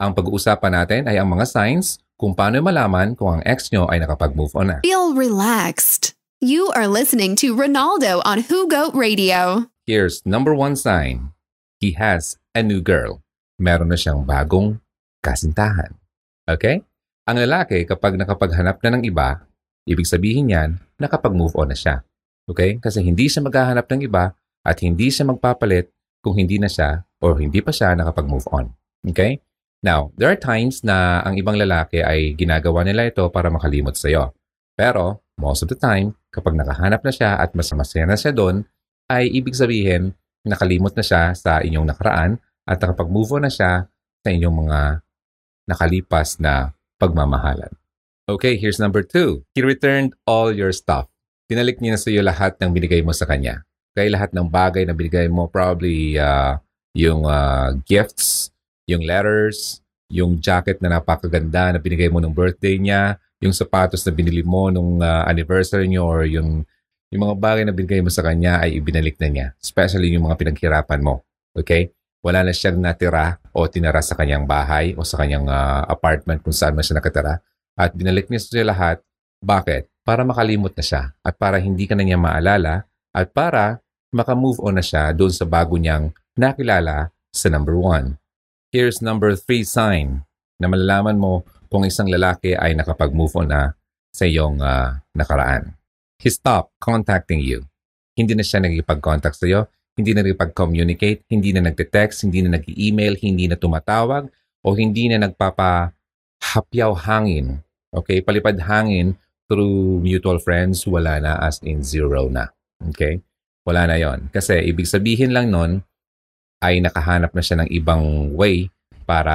Ang pag-uusapan natin ay ang mga signs kung paano malaman kung ang ex nyo ay nakapag-move on na. Feel relaxed. You are listening to Ronaldo on Who Goat Radio. Here's number one sign. He has a new girl. Meron na siyang bagong kasintahan. Okay? Ang lalaki, kapag nakapaghanap na ng iba, ibig sabihin yan, nakapag-move on na siya. Okay? Kasi hindi siya maghahanap ng iba at hindi siya magpapalit kung hindi na siya or hindi pa siya nakapag-move on. Okay? Now, there are times na ang ibang lalaki ay ginagawa nila ito para makalimot sa iyo. Pero, most of the time, kapag nakahanap na siya at mas masaya na siya doon, ay ibig sabihin, nakalimot na siya sa inyong nakaraan at nakapag-move on na siya sa inyong mga nakalipas na pagmamahalan. Okay, here's number two. He returned all your stuff. Tinalik niya sa iyo lahat ng binigay mo sa kanya. Okay, lahat ng bagay na binigay mo, probably uh, yung uh, gifts, yung letters, yung jacket na napakaganda na binigay mo nung birthday niya, yung sapatos na binili mo nung uh, anniversary niyo or yung yung mga bagay na binigay mo sa kanya ay ibinalik na niya. Especially yung mga pinaghirapan mo. Okay? Wala na siyang natira o tinara sa kanyang bahay o sa kanyang uh, apartment kung saan man siya nakatira. At binalik niya sa lahat. Bakit? Para makalimot na siya at para hindi ka na niya maalala at para makamove on na siya doon sa bago niyang nakilala sa number one. Here's number three sign na malalaman mo kung isang lalaki ay nakapag-move on na sa iyong uh, nakaraan. He stopped contacting you. Hindi na siya nagipag-contact sa iyo, hindi na nagpag-communicate, hindi na nagte-text, hindi na nag-email, hindi na tumatawag, o hindi na nagpapahapyaw hangin. Okay? Palipad hangin through mutual friends, wala na as in zero na. Okay? Wala na yon Kasi ibig sabihin lang nun, ay nakahanap na siya ng ibang way para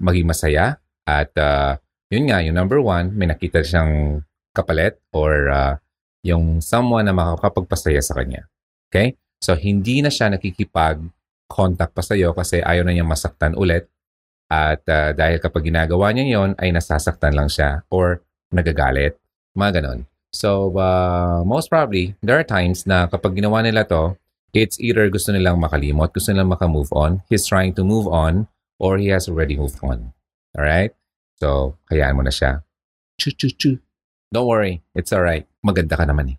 maging masaya. At uh, yun nga, yung number one, may nakita siyang kapalit or uh, yung someone na makakapagpasaya sa kanya. Okay? So, hindi na siya nakikipag-contact pa sa iyo kasi ayaw na niya masaktan ulit. At uh, dahil kapag ginagawa niya yon ay nasasaktan lang siya or nagagalit. Mga ganon. So, uh, most probably, there are times na kapag ginawa nila to, It's either gusto nilang makalimot, gusto nilang makamove on, he's trying to move on, or he has already moved on. Alright? So, hayaan mo na siya. Chu, chu, chu. Don't worry. It's alright. Maganda ka naman eh.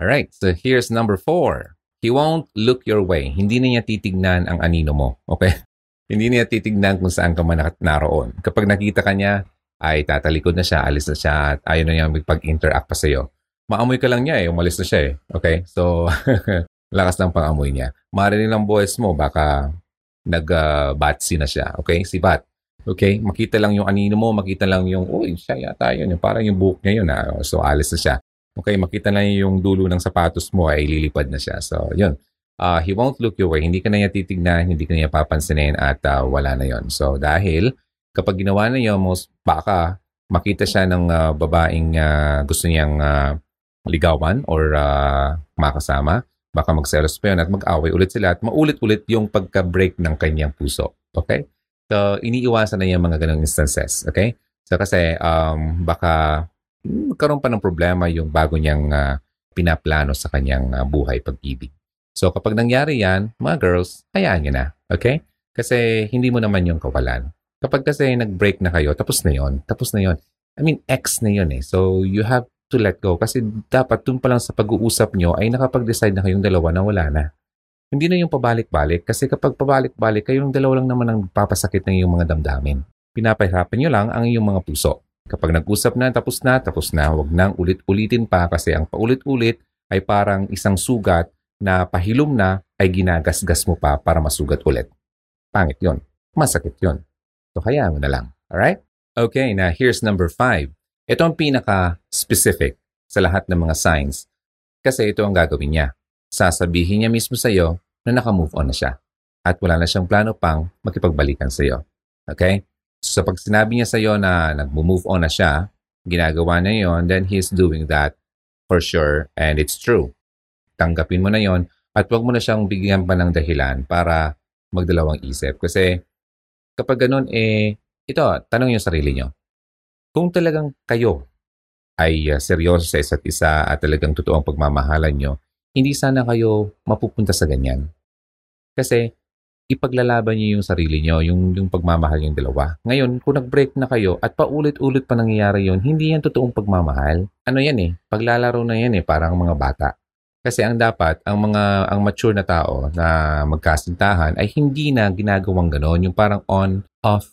Alright. So, here's number four. He won't look your way. Hindi na niya titignan ang anino mo. Okay? Hindi niya titignan kung saan ka man naroon. Kapag nakita ka niya, ay tatalikod na siya, alis na siya, at ayaw na niya magpag-interact pa sa'yo. Maamoy ka lang niya eh, umalis na siya eh. Okay? So, lakas ng pangamoy niya. Marinig ng boys mo, baka nag-batsi uh, na siya. Okay? Si Bat. Okay? Makita lang yung anino mo, makita lang yung, uy, siya yata yun. Parang yung buhok niya yun. Ah. So, alis na siya. Okay? Makita lang yung dulo ng sapatos mo, ay lilipad na siya. So, yun. Uh, he won't look your way. Hindi ka na niya titignan, hindi ka na niya papansinin at uh, wala na yon. So, dahil kapag ginawa na yun, most baka makita siya ng uh, babaeng uh, gusto niyang uh, ligawan or uh, makasama, baka magselos pa yun at mag-away ulit sila at maulit-ulit yung pagka-break ng kanyang puso. Okay? So, iniiwasan na yung mga ganong instances. Okay? So, kasi um, baka magkaroon pa ng problema yung bago niyang uh, pinaplano sa kanyang uh, buhay pag-ibig. So, kapag nangyari yan, mga girls, hayaan nyo na. Okay? Kasi hindi mo naman yung kawalan. Kapag kasi nag-break na kayo, tapos na yon Tapos na yon I mean, ex na yon eh. So, you have to let go kasi dapat dun pa lang sa pag-uusap nyo ay nakapag-decide na kayong dalawa na wala na. Hindi na yung pabalik-balik kasi kapag pabalik-balik, kayong dalawa lang naman ang papasakit ng iyong mga damdamin. Pinapahirapan nyo lang ang iyong mga puso. Kapag nag-usap na, tapos na, tapos na, huwag nang ulit-ulitin pa kasi ang paulit-ulit ay parang isang sugat na pahilom na ay ginagasgas mo pa para masugat ulit. Pangit yon, Masakit yon. So, kaya mo na lang. Alright? Okay, now here's number five. Ito ang pinaka-specific sa lahat ng mga signs kasi ito ang gagawin niya. Sasabihin niya mismo sa iyo na naka-move on na siya at wala na siyang plano pang makipagbalikan sa iyo. Okay? So pag sinabi niya sa iyo na nag-move on na siya, ginagawa na yon, then he's doing that for sure and it's true. Tanggapin mo na yon at huwag mo na siyang bigyan pa ng dahilan para magdalawang isip. Kasi kapag ganun, eh, ito, tanong yung sarili nyo. Kung talagang kayo ay uh, seryoso sa isa't isa at talagang totoong pagmamahalan nyo, hindi sana kayo mapupunta sa ganyan. Kasi ipaglalaban niyo yung sarili niyo, yung, yung pagmamahal yung dalawa. Ngayon, kung nag-break na kayo at paulit-ulit pa nangyayari yun, hindi yan totoong pagmamahal. Ano yan eh, paglalaro na yan eh, parang mga bata. Kasi ang dapat, ang mga ang mature na tao na magkasintahan ay hindi na ginagawang ganon, yung parang on, off,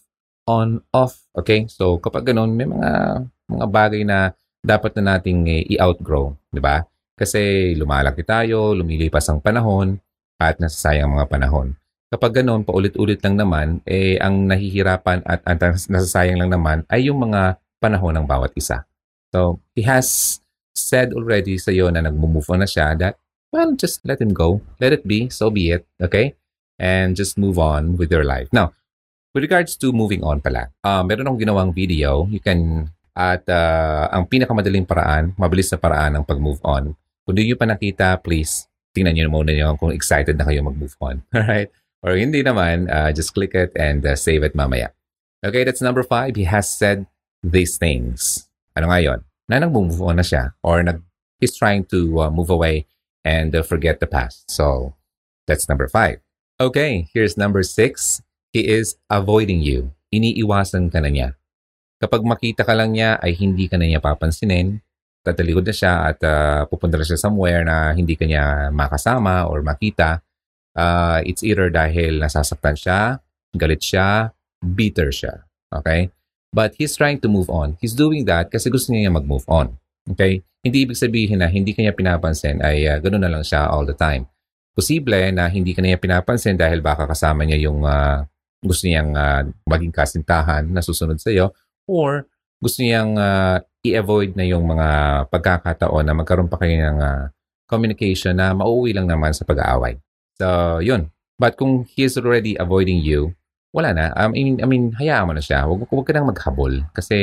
on, off. Okay? So, kapag ganon, may mga mga bagay na dapat na nating eh, i-outgrow, di ba? Kasi lumalaki tayo, lumilipas ang panahon, at nasasayang mga panahon. Kapag ganoon, paulit-ulit lang naman, eh, ang nahihirapan at, at nasasayang lang naman ay yung mga panahon ng bawat isa. So, he has said already sa iyo na nag-move on na siya that, well, just let him go. Let it be. So be it. Okay? And just move on with your life. Now, with regards to moving on pala, uh, meron akong ginawang video. You can, at uh, ang pinakamadaling paraan, mabilis na paraan ng pag-move on. Kung di nyo pa nakita, please, tingnan nyo muna nyo kung excited na kayo mag-move on. Alright? Or hindi naman, uh, just click it and uh, save it mamaya. Okay, that's number five. He has said these things. Ano nga yun? Na nag-move on na siya or nag he's trying to uh, move away and uh, forget the past. So, that's number five. Okay, here's number six. He is avoiding you. Iniiwasan ka na niya. Kapag makita ka lang niya ay hindi ka na niya papansinin, tatalikod na siya at uh, pupunta na siya somewhere na hindi ka niya makasama or makita, uh, it's either dahil nasasaktan siya, galit siya, bitter siya. Okay? But he's trying to move on. He's doing that kasi gusto niya mag-move on. Okay? Hindi ibig sabihin na hindi kanya pinapansin ay uh, ganoon na lang siya all the time. Posible na hindi kanya pinapansin dahil baka kasama niya yung uh, gusto niyang uh, maging kasintahan na susunod sa iyo or gusto niyang uh, i-avoid na yung mga pagkakataon na magkaroon pa kayo ng uh, communication na mauwi lang naman sa pag-aaway. So, yun. But kung he is already avoiding you, wala na. I mean, I mean hayaan mo na siya. Huwag, huwag ka nang maghabol. Kasi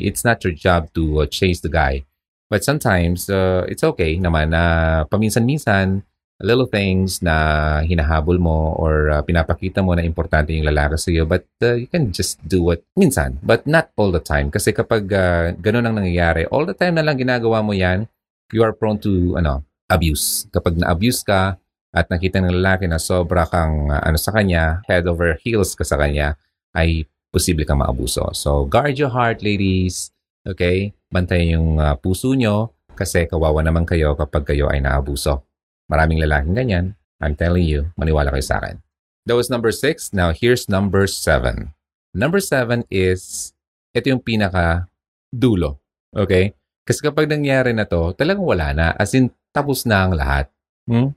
it's not your job to uh, chase the guy. But sometimes, uh, it's okay naman na paminsan-minsan, little things na hinahabol mo or uh, pinapakita mo na importante yung lalaki sa iyo. But uh, you can just do it minsan. But not all the time. Kasi kapag uh, ganun ang nangyayari, all the time na lang ginagawa mo yan, you are prone to ano abuse. Kapag na-abuse ka, at nakita ng lalaki na sobra kang uh, ano sa kanya, head over heels ka sa kanya, ay posible kang maabuso. So, guard your heart, ladies. Okay? Bantayan yung uh, puso nyo kasi kawawa naman kayo kapag kayo ay naabuso. Maraming lalaking ganyan. I'm telling you, maniwala kayo sa akin. That was number six. Now, here's number seven. Number seven is, ito yung pinaka dulo. Okay? Kasi kapag nangyari na to, talagang wala na. As in, tapos na ang lahat. Hmm?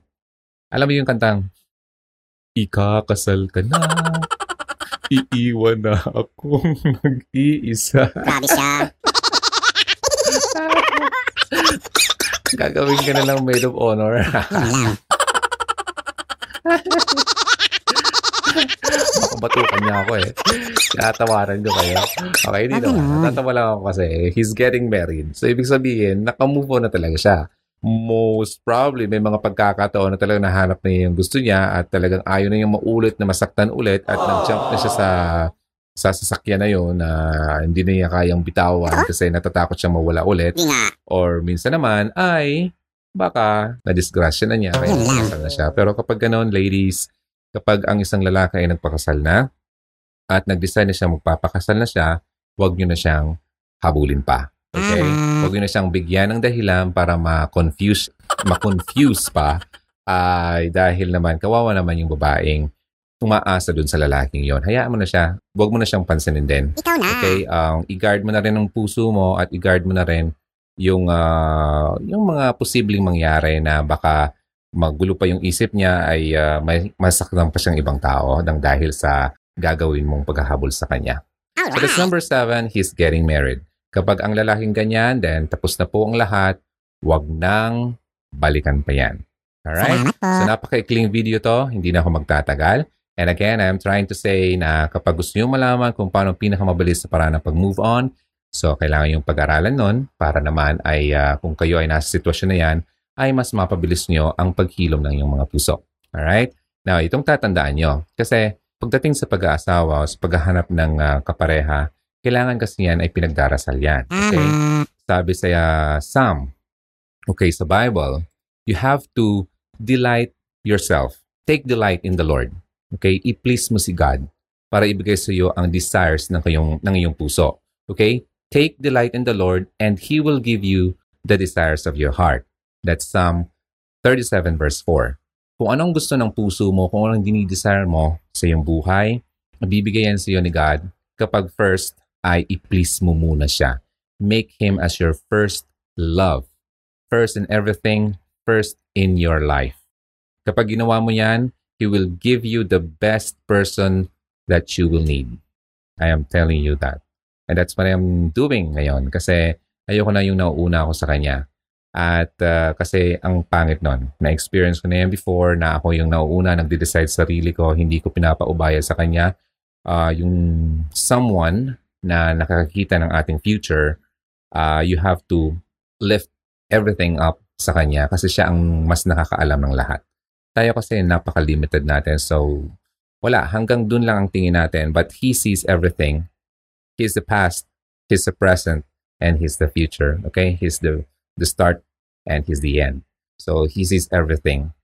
Alam mo yung kantang, Ikakasal ka na, iiwan na akong mag-iisa. Grabe siya. Gagawin ka na lang maid of honor. Yun lang. Batukan niya ako eh. Tinatawaran ko kayo. Okay, hindi Bakit naman. naman? Natatawa lang ako kasi he's getting married. So, ibig sabihin, nakamove on na talaga siya. Most probably, may mga pagkakataon na talagang nahanap na niya yung gusto niya at talagang ayaw na niyang maulit na masaktan ulit at nag-jump na siya sa sa sasakyan na yun na hindi na niya kayang bitawan kasi natatakot siya mawala ulit. Nga. Or minsan naman ay baka na-disgrasya na niya kaya nakasal na siya. Pero kapag ganoon, ladies, kapag ang isang lalaki ay nagpakasal na at nag-decide na siya magpapakasal na siya, huwag niyo na siyang habulin pa. Okay? Ah. Huwag niyo na siyang bigyan ng dahilan para ma-confuse, ma-confuse pa ay dahil naman kawawa naman yung babaeng umaasa dun sa lalaking yon. Hayaan mo na siya. Huwag mo na siyang pansinin din. Ikaw na. Okay, um, i-guard mo na rin ang puso mo at i-guard mo na rin yung ah, yung mga posibleng mangyari na baka magulo pa yung isip niya ay ah, may masaktan pa siyang ibang tao nang dahil sa gagawin mong paghahabol sa kanya. So that's Alright. number seven, he's getting married. Kapag ang lalaking ganyan, then tapos na po ang lahat, wag nang balikan pa yan. Alright? So napaka-ikling video to, hindi na ako magtatagal. And again, I'm trying to say na kapag gusto nyo malaman kung paano pinakamabilis na paraan ng pag-move on, so kailangan yung pag-aralan nun para naman ay ah, kung kayo ay nasa sitwasyon na yan, ay mas mapabilis nyo ang paghilom ng iyong mga puso. Alright? Now, itong tatandaan nyo. Kasi pagdating sa pag-aasawa o sa paghahanap ng ah, kapareha, kailangan kasi yan ay pinagdarasal yan. Okay? Tama. sabi sa uh, Psalm, okay, sa Bible, you have to delight yourself. Take delight in the Lord. Okay? I-please mo si God para ibigay sa iyo ang desires ng, kayong, ng iyong puso. Okay? Take delight in the Lord and He will give you the desires of your heart. That's Psalm 37 verse 4. Kung anong gusto ng puso mo, kung anong dinidesire mo sa iyong buhay, bibigay yan sa iyo ni God kapag first ay i-please mo muna siya. Make Him as your first love. First in everything, first in your life. Kapag ginawa mo yan, He will give you the best person that you will need. I am telling you that. And that's what I'm doing ngayon kasi ayoko na yung nauuna ako sa Kanya. At uh, kasi ang pangit nun, na-experience ko na yan before na ako yung nauuna, nagde-decide sa sarili ko, hindi ko pinapaubaya sa Kanya. Uh, yung someone na nakakakita ng ating future, uh, you have to lift everything up sa Kanya kasi siya ang mas nakakaalam ng lahat. Tayo kasi napaka-limited natin so wala, hanggang dun lang ang tingin natin. But He sees everything. He's the past, He's the present, and He's the future. Okay? He's the, the start and He's the end. So He sees everything.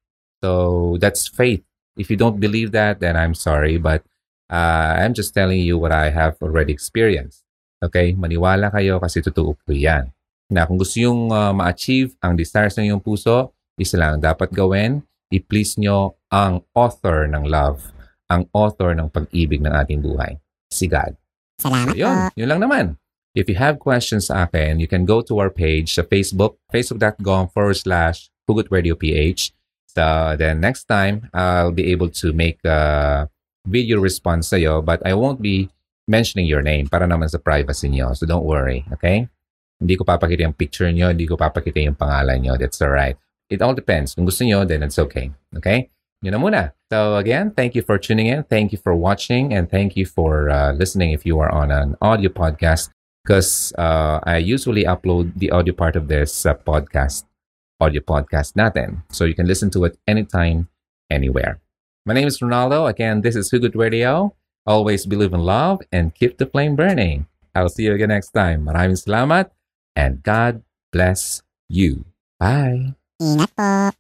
So that's faith. If you don't believe that, then I'm sorry. But uh, I'm just telling you what I have already experienced. Okay? Maniwala kayo kasi totoo po yan. Na kung gusto yung uh, ma-achieve ang desires ng iyong puso, isa lang dapat gawin, i-please nyo ang author ng love ang author ng pag-ibig ng ating buhay, si God. Salamat So, yun, yun lang naman. If you have questions sa akin, you can go to our page sa Facebook, facebook.com forward slash Hugot Radio PH. So then next time, I'll be able to make a video response sa'yo, but I won't be mentioning your name para naman sa privacy niyo. So don't worry, okay? Hindi ko papakita yung picture niyo, hindi ko papakita yung pangalan niyo. That's alright. It all depends. Kung gusto niyo, then it's okay. Okay? Yun na muna. So again, thank you for tuning in. Thank you for watching and thank you for uh, listening if you are on an audio podcast because uh, I usually upload the audio part of this uh, podcast, audio podcast natin. So you can listen to it anytime, anywhere. My name is Ronaldo. Again, this is Hugot Radio. Always believe in love and keep the flame burning. I'll see you again next time. Maraming salamat and God bless you. Bye. Ingat po.